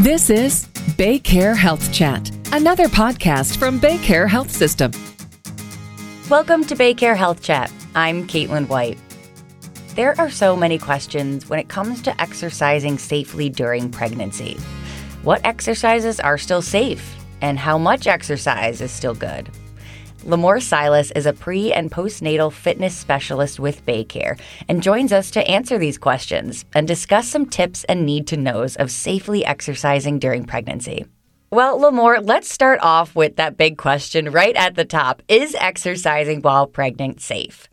This is BayCare Health Chat, another podcast from BayCare Health System. Welcome to BayCare Health Chat. I'm Caitlin White. There are so many questions when it comes to exercising safely during pregnancy. What exercises are still safe, and how much exercise is still good? LaMor Silas is a pre and postnatal fitness specialist with BayCare and joins us to answer these questions and discuss some tips and need to knows of safely exercising during pregnancy. Well, LaMor, let's start off with that big question right at the top Is exercising while pregnant safe?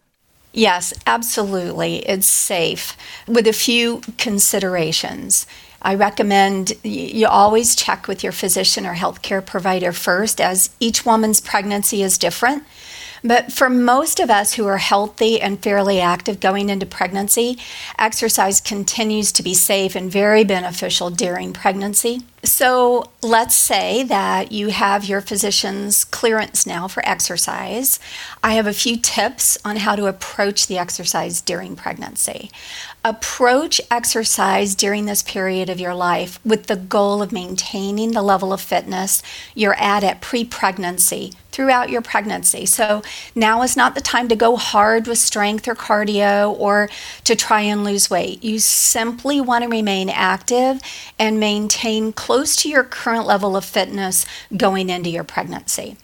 Yes, absolutely. It's safe with a few considerations. I recommend you always check with your physician or healthcare provider first, as each woman's pregnancy is different. But for most of us who are healthy and fairly active going into pregnancy, exercise continues to be safe and very beneficial during pregnancy. So let's say that you have your physician's clearance now for exercise. I have a few tips on how to approach the exercise during pregnancy. Approach exercise during this period of your life with the goal of maintaining the level of fitness you're at at pre pregnancy throughout your pregnancy. So now is not the time to go hard with strength or cardio or to try and lose weight. You simply want to remain active and maintain close to your current level of fitness going into your pregnancy.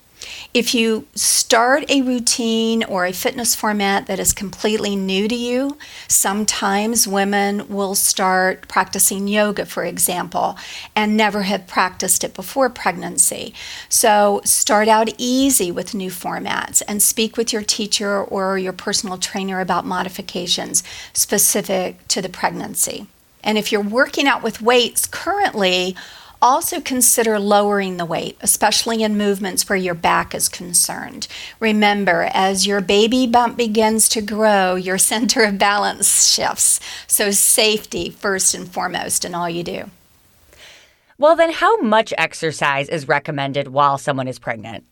If you start a routine or a fitness format that is completely new to you, sometimes women will start practicing yoga, for example, and never have practiced it before pregnancy. So start out easy with new formats and speak with your teacher or your personal trainer about modifications specific to the pregnancy. And if you're working out with weights currently, also, consider lowering the weight, especially in movements where your back is concerned. Remember, as your baby bump begins to grow, your center of balance shifts. So, safety first and foremost in all you do. Well, then, how much exercise is recommended while someone is pregnant?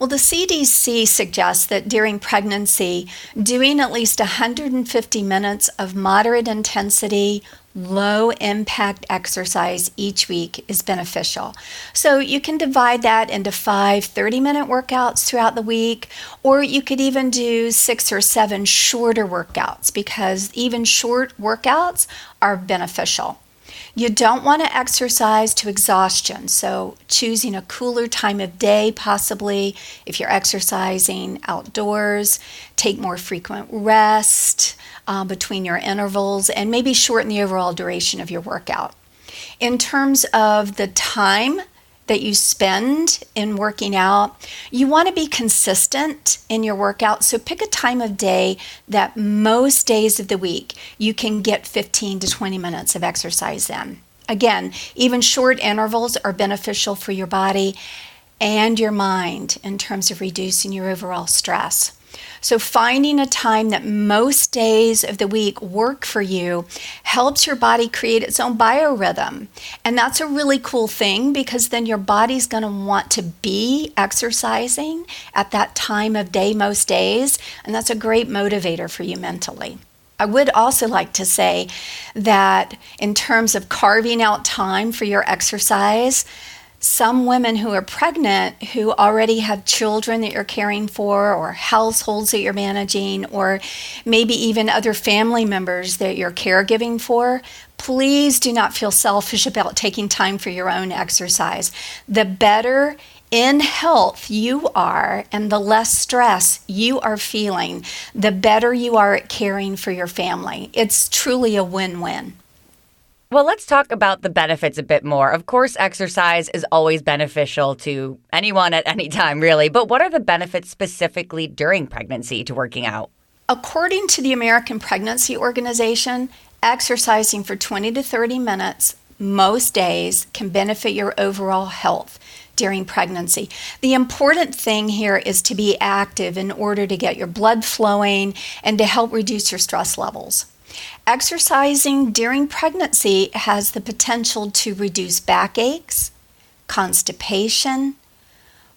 Well, the CDC suggests that during pregnancy, doing at least 150 minutes of moderate intensity, low impact exercise each week is beneficial. So you can divide that into five 30 minute workouts throughout the week, or you could even do six or seven shorter workouts because even short workouts are beneficial. You don't want to exercise to exhaustion, so choosing a cooler time of day, possibly if you're exercising outdoors, take more frequent rest uh, between your intervals, and maybe shorten the overall duration of your workout. In terms of the time that you spend in working out. You want to be consistent in your workout. So pick a time of day that most days of the week you can get 15 to 20 minutes of exercise in. Again, even short intervals are beneficial for your body and your mind in terms of reducing your overall stress. So, finding a time that most days of the week work for you helps your body create its own biorhythm. And that's a really cool thing because then your body's going to want to be exercising at that time of day most days. And that's a great motivator for you mentally. I would also like to say that in terms of carving out time for your exercise, some women who are pregnant who already have children that you're caring for, or households that you're managing, or maybe even other family members that you're caregiving for, please do not feel selfish about taking time for your own exercise. The better in health you are and the less stress you are feeling, the better you are at caring for your family. It's truly a win win. Well, let's talk about the benefits a bit more. Of course, exercise is always beneficial to anyone at any time, really. But what are the benefits specifically during pregnancy to working out? According to the American Pregnancy Organization, exercising for 20 to 30 minutes most days can benefit your overall health during pregnancy. The important thing here is to be active in order to get your blood flowing and to help reduce your stress levels. Exercising during pregnancy has the potential to reduce backaches, constipation,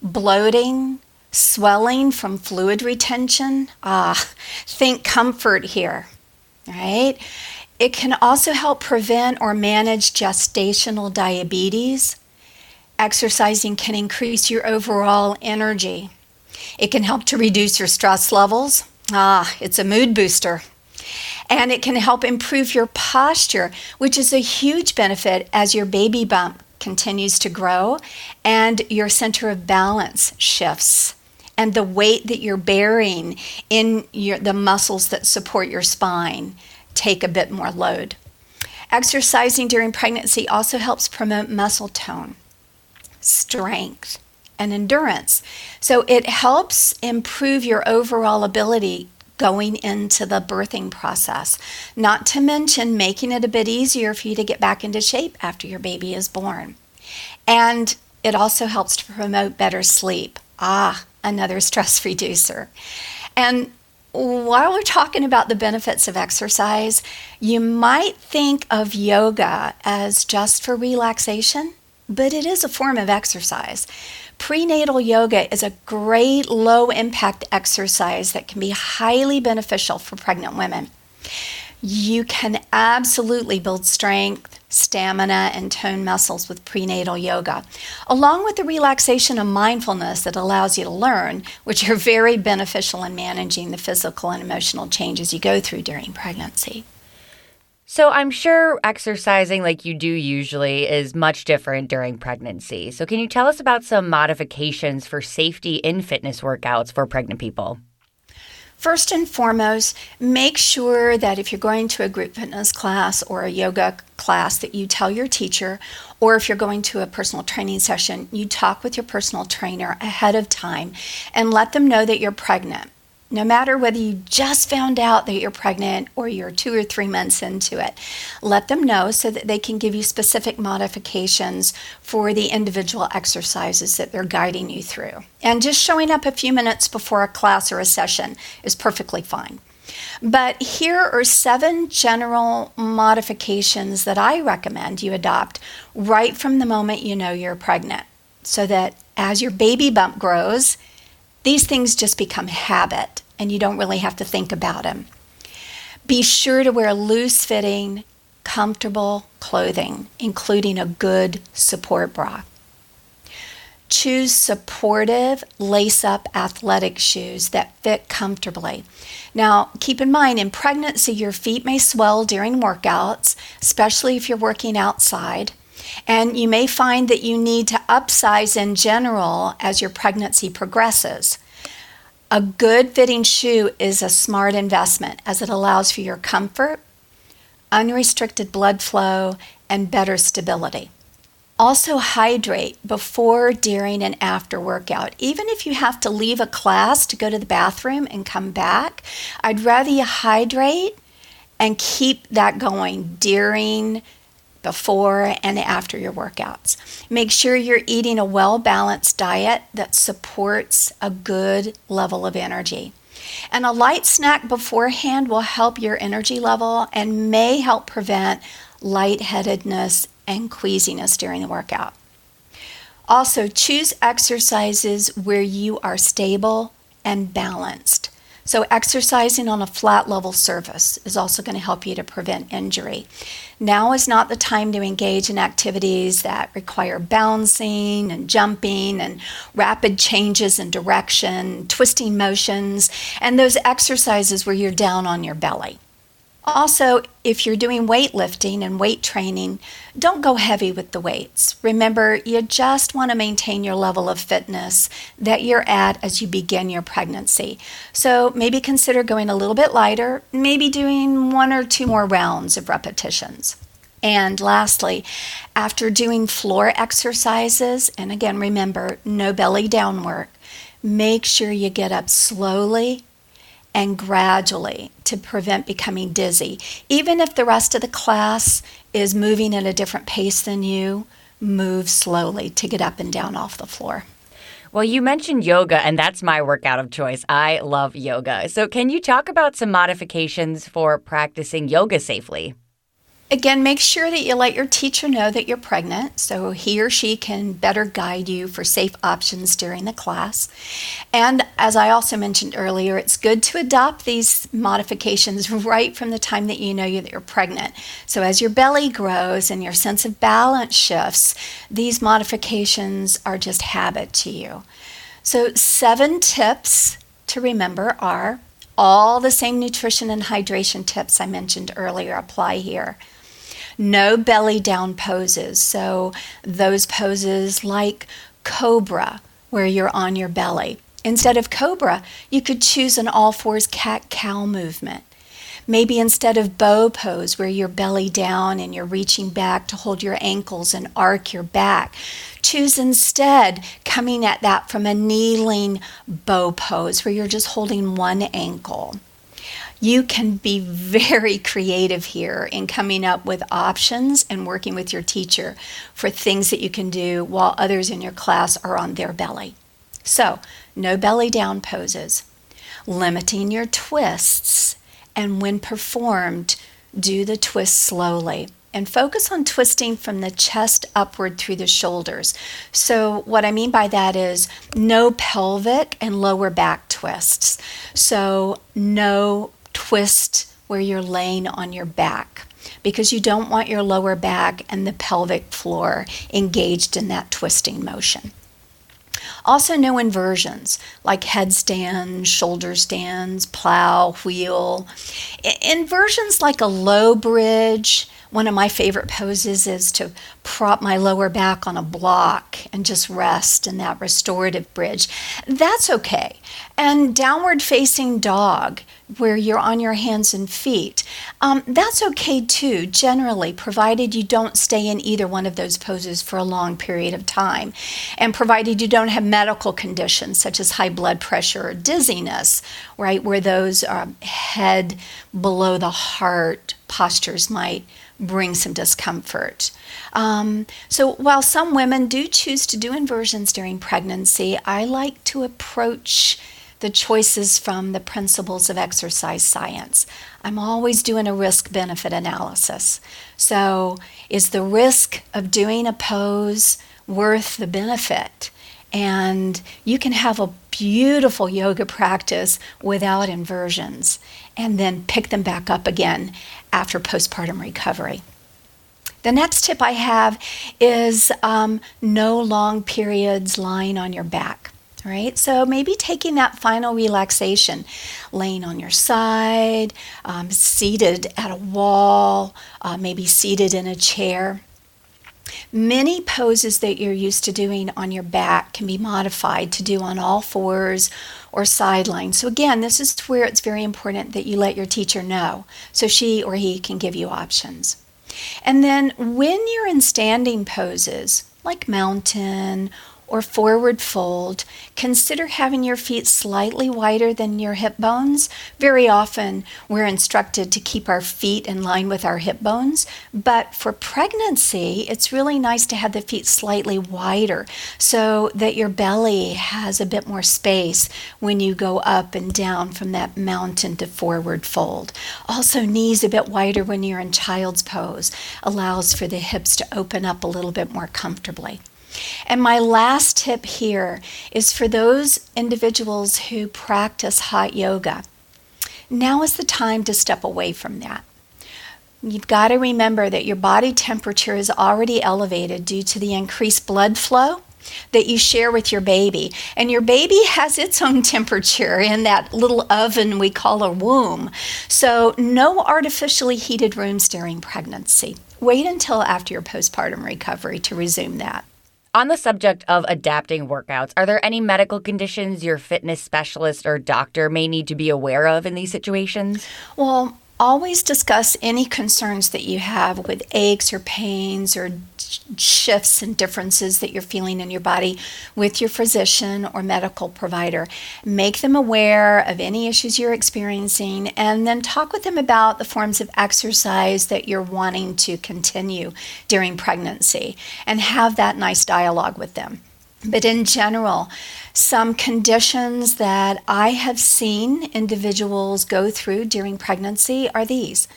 bloating, swelling from fluid retention. Ah, think comfort here, right? It can also help prevent or manage gestational diabetes. Exercising can increase your overall energy. It can help to reduce your stress levels. Ah, it's a mood booster. And it can help improve your posture, which is a huge benefit as your baby bump continues to grow and your center of balance shifts and the weight that you're bearing in your, the muscles that support your spine take a bit more load. Exercising during pregnancy also helps promote muscle tone, strength, and endurance. So it helps improve your overall ability going into the birthing process, not to mention making it a bit easier for you to get back into shape after your baby is born. And it also helps to promote better sleep. Ah, another stress reducer. And while we're talking about the benefits of exercise, you might think of yoga as just for relaxation, but it is a form of exercise. Prenatal yoga is a great low impact exercise that can be highly beneficial for pregnant women. You can absolutely build strength, stamina, and tone muscles with prenatal yoga, along with the relaxation and mindfulness that allows you to learn, which are very beneficial in managing the physical and emotional changes you go through during pregnancy. So I'm sure exercising like you do usually is much different during pregnancy. So can you tell us about some modifications for safety in fitness workouts for pregnant people? First and foremost, make sure that if you're going to a group fitness class or a yoga class that you tell your teacher or if you're going to a personal training session, you talk with your personal trainer ahead of time and let them know that you're pregnant no matter whether you just found out that you're pregnant or you're two or three months into it. Let them know so that they can give you specific modifications for the individual exercises that they're guiding you through. And just showing up a few minutes before a class or a session is perfectly fine. But here are seven general modifications that I recommend you adopt right from the moment you know you're pregnant so that as your baby bump grows, these things just become habit and you don't really have to think about them. Be sure to wear loose fitting, comfortable clothing, including a good support bra. Choose supportive, lace up athletic shoes that fit comfortably. Now, keep in mind, in pregnancy, your feet may swell during workouts, especially if you're working outside. And you may find that you need to upsize in general as your pregnancy progresses. A good fitting shoe is a smart investment as it allows for your comfort, unrestricted blood flow, and better stability. Also, hydrate before, during, and after workout. Even if you have to leave a class to go to the bathroom and come back, I'd rather you hydrate and keep that going during, before and after your workouts. Make sure you're eating a well balanced diet that supports a good level of energy. And a light snack beforehand will help your energy level and may help prevent lightheadedness and queasiness during the workout. Also, choose exercises where you are stable and balanced. So, exercising on a flat level surface is also going to help you to prevent injury. Now is not the time to engage in activities that require bouncing and jumping and rapid changes in direction, twisting motions, and those exercises where you're down on your belly. Also, if you're doing weightlifting and weight training, don't go heavy with the weights. Remember, you just want to maintain your level of fitness that you're at as you begin your pregnancy. So maybe consider going a little bit lighter, maybe doing one or two more rounds of repetitions. And lastly, after doing floor exercises, and again, remember, no belly down work, make sure you get up slowly and gradually to prevent becoming dizzy. Even if the rest of the class is moving at a different pace than you, move slowly to get up and down off the floor. Well, you mentioned yoga, and that's my workout of choice. I love yoga. So, can you talk about some modifications for practicing yoga safely? Again, make sure that you let your teacher know that you're pregnant so he or she can better guide you for safe options during the class. And as I also mentioned earlier, it's good to adopt these modifications right from the time that you know that you're pregnant. So as your belly grows and your sense of balance shifts, these modifications are just habit to you. So, seven tips to remember are all the same nutrition and hydration tips I mentioned earlier apply here. No belly down poses. So, those poses like cobra, where you're on your belly. Instead of cobra, you could choose an all fours cat cow movement. Maybe instead of bow pose, where you're belly down and you're reaching back to hold your ankles and arc your back, choose instead coming at that from a kneeling bow pose, where you're just holding one ankle you can be very creative here in coming up with options and working with your teacher for things that you can do while others in your class are on their belly. So, no belly down poses, limiting your twists, and when performed, do the twist slowly and focus on twisting from the chest upward through the shoulders. So, what I mean by that is no pelvic and lower back twists. So, no twist where you're laying on your back because you don't want your lower back and the pelvic floor engaged in that twisting motion. Also, no inversions like headstands, shoulder stands, plow, wheel. Inversions like a low bridge one of my favorite poses is to prop my lower back on a block and just rest in that restorative bridge. That's okay. And downward facing dog, where you're on your hands and feet, um, that's okay too, generally, provided you don't stay in either one of those poses for a long period of time. And provided you don't have medical conditions such as high blood pressure or dizziness, right, where those um, head below the heart postures might bring some discomfort. Um, so, while some women do choose to do inversions during pregnancy, I like to approach the choices from the principles of exercise science. I'm always doing a risk benefit analysis. So, is the risk of doing a pose worth the benefit? And you can have a beautiful yoga practice without inversions and then pick them back up again after postpartum recovery. The next tip I have is um, no long periods lying on your back. Right, so maybe taking that final relaxation, laying on your side, um, seated at a wall, uh, maybe seated in a chair. Many poses that you're used to doing on your back can be modified to do on all fours or sidelines. So, again, this is where it's very important that you let your teacher know so she or he can give you options. And then when you're in standing poses, like mountain or forward fold, consider having your feet slightly wider than your hip bones. Very often, we're instructed to keep our feet in line with our hip bones, but for pregnancy, it's really nice to have the feet slightly wider so that your belly has a bit more space when you go up and down from that mountain to forward fold. Also, knees a bit wider when you're in child's pose allows for the hips to open up a little bit more comfortably. And my last tip here is for those individuals who practice hot yoga. Now is the time to step away from that. You've got to remember that your body temperature is already elevated due to the increased blood flow that you share with your baby. And your baby has its own temperature in that little oven we call a womb. So, no artificially heated rooms during pregnancy. Wait until after your postpartum recovery to resume that. On the subject of adapting workouts, are there any medical conditions your fitness specialist or doctor may need to be aware of in these situations? Well, always discuss any concerns that you have with aches or pains or shifts and differences that you're feeling in your body with your physician or medical provider. Make them aware of any issues you're experiencing and then talk with them about the forms of exercise that you're wanting to continue during pregnancy and have that nice dialogue with them. But in general, some conditions that I have seen individuals go through during pregnancy are these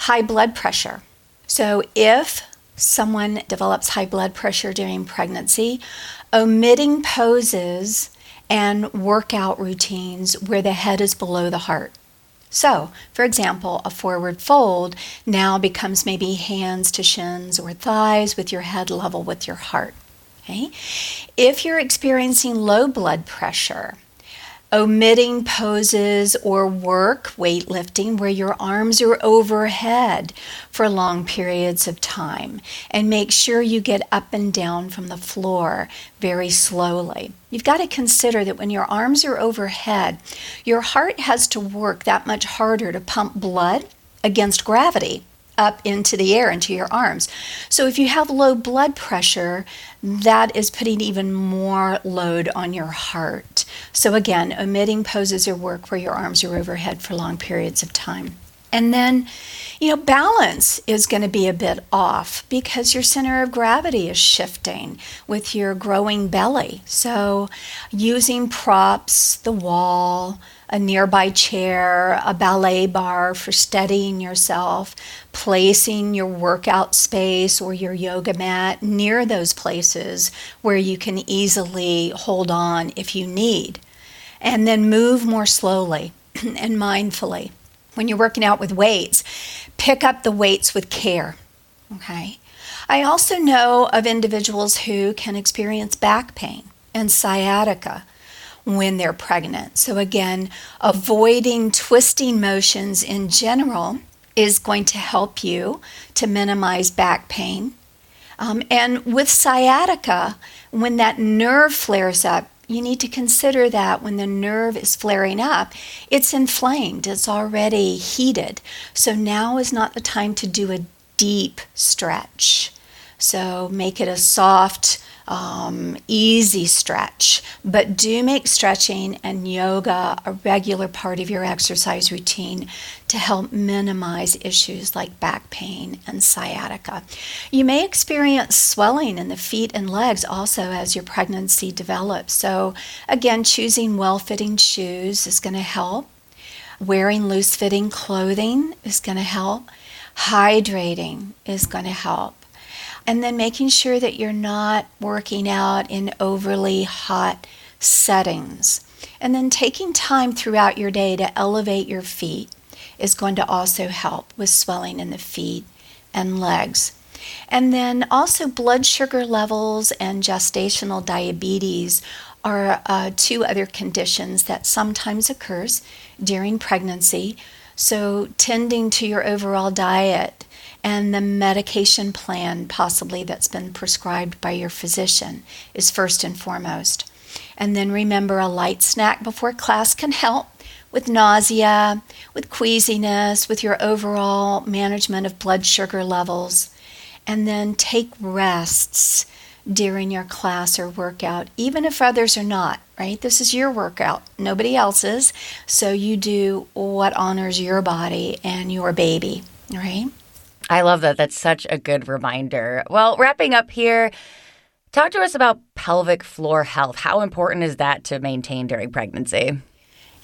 high blood pressure So if someone develops high blood pressure during pregnancy, omitting poses and workout routines where the head is below the heart. So, for example, a forward fold now becomes maybe hands to shins or thighs with your head level with your heart. Okay? If you're experiencing low blood pressure, omitting poses or work, weightlifting, where your arms are overhead for long periods of time. And make sure you get up and down from the floor very slowly. You've got to consider that when your arms are overhead, your heart has to work that much harder to pump blood against gravity up into the air into your arms. So if you have low blood pressure, that is putting even more load on your heart. So again, omitting poses or work where your arms are overhead for long periods of time. And then, you know, balance is going to be a bit off because your center of gravity is shifting with your growing belly. So, using props, the wall, a nearby chair, a ballet bar for steadying yourself, placing your workout space or your yoga mat near those places where you can easily hold on if you need. And then move more slowly and mindfully. When you're working out with weights, pick up the weights with care. Okay. I also know of individuals who can experience back pain and sciatica when they're pregnant. So, again, avoiding twisting motions in general is going to help you to minimize back pain. Um, and with sciatica, when that nerve flares up, you need to consider that when the nerve is flaring up, it's inflamed, it's already heated. So now is not the time to do a deep stretch. So make it a soft, um, easy stretch, but do make stretching and yoga a regular part of your exercise routine to help minimize issues like back pain and sciatica. You may experience swelling in the feet and legs also as your pregnancy develops. So, again, choosing well fitting shoes is going to help. Wearing loose fitting clothing is going to help. Hydrating is going to help and then making sure that you're not working out in overly hot settings. And then taking time throughout your day to elevate your feet is going to also help with swelling in the feet and legs. And then also, blood sugar levels and gestational diabetes are uh, two other conditions that sometimes occurs during pregnancy. So, tending to your overall diet and the medication plan, possibly that's been prescribed by your physician, is first and foremost. And then remember a light snack before class can help with nausea, with queasiness, with your overall management of blood sugar levels. And then take rests during your class or workout, even if others are not, right? This is your workout, nobody else's. So you do what honors your body and your baby, right? I love that. That's such a good reminder. Well, wrapping up here, talk to us about pelvic floor health. How important is that to maintain during pregnancy?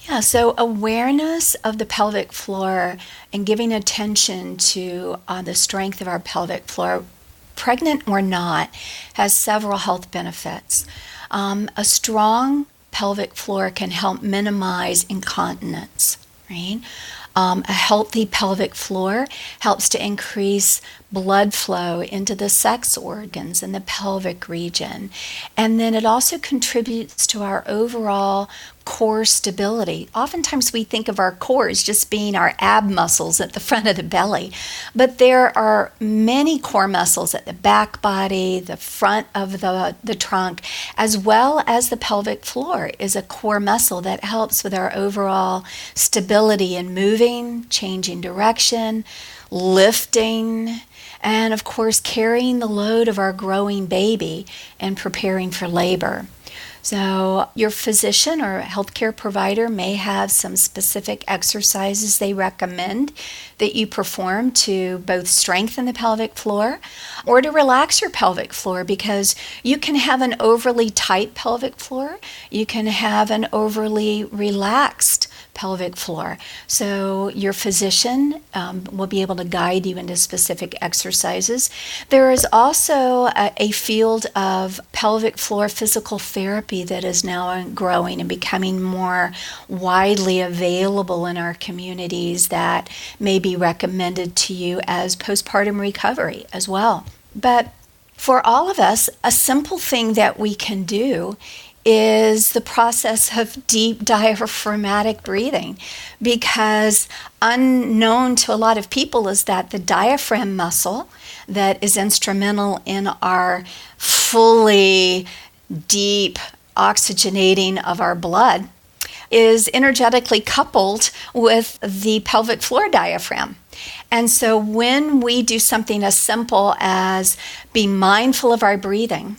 Yeah, so awareness of the pelvic floor and giving attention to uh, the strength of our pelvic floor, pregnant or not, has several health benefits. Um, a strong pelvic floor can help minimize incontinence, right? Um, a healthy pelvic floor helps to increase blood flow into the sex organs in the pelvic region. And then it also contributes to our overall core stability. Oftentimes we think of our core as just being our ab muscles at the front of the belly, but there are many core muscles at the back body, the front of the, the trunk, as well as the pelvic floor is a core muscle that helps with our overall stability in moving, changing direction, lifting, and of course carrying the load of our growing baby and preparing for labor. So, your physician or healthcare provider may have some specific exercises they recommend that you perform to both strengthen the pelvic floor or to relax your pelvic floor because you can have an overly tight pelvic floor, you can have an overly relaxed pelvic floor. So your physician um, will be able to guide you into specific exercises. There is also a, a, field of pelvic floor physical therapy that is now growing and becoming more widely available in our communities that may be recommended to you as postpartum recovery as well. But for all of us, a simple thing that we can do is the process of deep diaphragmatic breathing because unknown to a lot of people is that the diaphragm muscle that is instrumental in our fully deep oxygenating of our blood is energetically coupled with the pelvic floor diaphragm. And so when we do something as simple as be mindful of our breathing,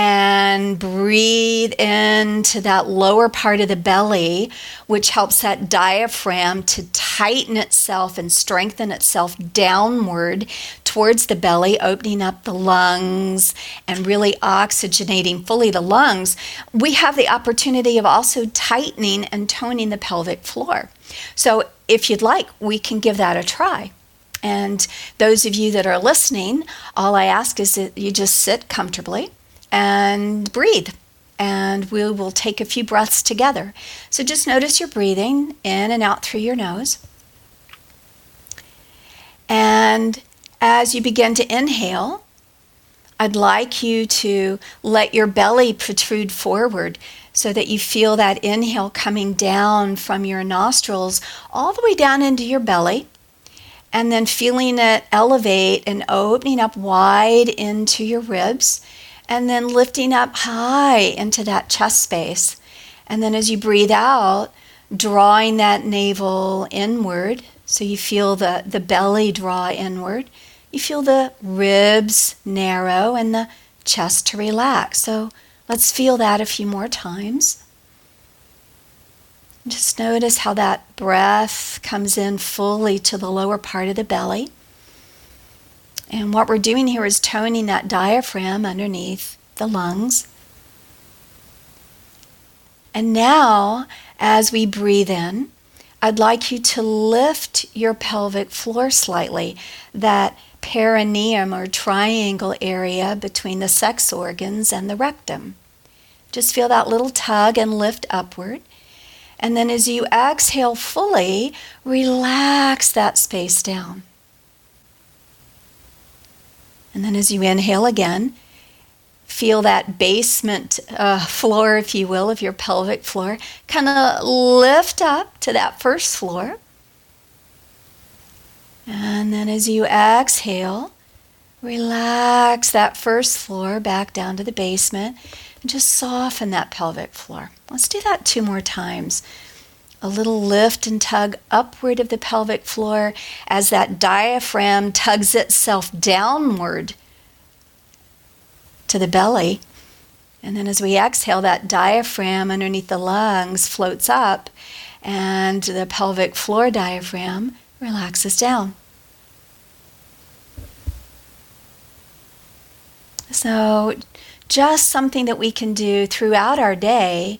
and breathe into that lower part of the belly, which helps that diaphragm to tighten itself and strengthen itself downward towards the belly, opening up the lungs and really oxygenating fully the lungs. We have the opportunity of also tightening and toning the pelvic floor. So, if you'd like, we can give that a try. And those of you that are listening, all I ask is that you just sit comfortably and breathe. And we will take a few breaths together. So just notice your breathing in and out through your nose. And as you begin to inhale, I'd like you to let your belly protrude forward so that you feel that inhale coming down from your nostrils all the way down into your belly. And then feeling it elevate and opening up wide into your ribs and then lifting up high into that chest space. And then as you breathe out, drawing that navel inward. So you feel the, the belly draw inward. You feel the ribs narrow and the chest to relax. So let's feel that a few more times. Just notice how that breath comes in fully to the lower part of the belly. And what we're doing here is toning that diaphragm underneath the lungs. And now, as we breathe in, I'd like you to lift your pelvic floor slightly, that perineum or triangle area between the sex organs and the rectum. Just feel that little tug and lift upward. And then as you exhale fully, relax that space down. And then as you inhale again, feel that basement uh, floor, if you will, of your pelvic floor, kind of lift up to that first floor. And then as you exhale, relax that first floor back down to the basement and just soften that pelvic floor. Let's do that two more times a little lift and tug upward of the pelvic floor as that diaphragm tugs itself downward to the belly. And then as we exhale, that diaphragm underneath the lungs floats up, and the pelvic floor diaphragm relaxes down. So, just something that we can do throughout our day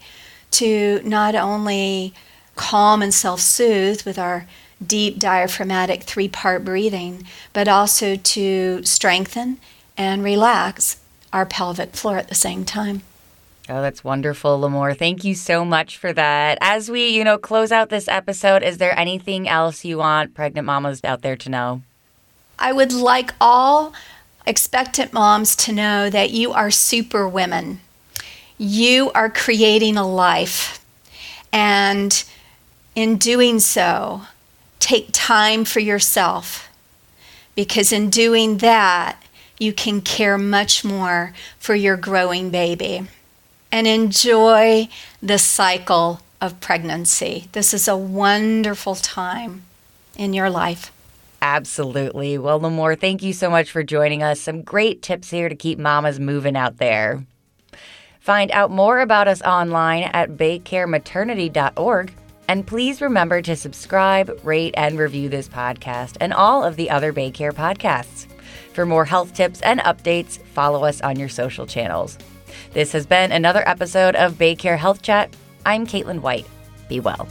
to not only calm and self soothe with our deep diaphragmatic three part breathing, but also to strengthen and relax our pelvic floor at the same time. Oh, that's wonderful, LaMor. Thank you so much for that. As we, you know, close out this episode, is there anything else you want pregnant mamas out there to know? I would like all expectant moms to know that you are super women. You are creating a life. And in doing so, take time for yourself because in doing that, you can care much more for your growing baby. And enjoy the cycle of pregnancy. This is a wonderful time in your life. Absolutely. Well, LaMor, thank you so much for joining us. Some great tips here to keep mamas moving out there. Find out more about us online at baycarematernity.org and please remember to subscribe, rate, and review this podcast and all of the other BayCare podcasts. For more health tips and updates, follow us on your social channels. This has been another episode of BayCare Health Chat. I'm Caitlin White. Be well.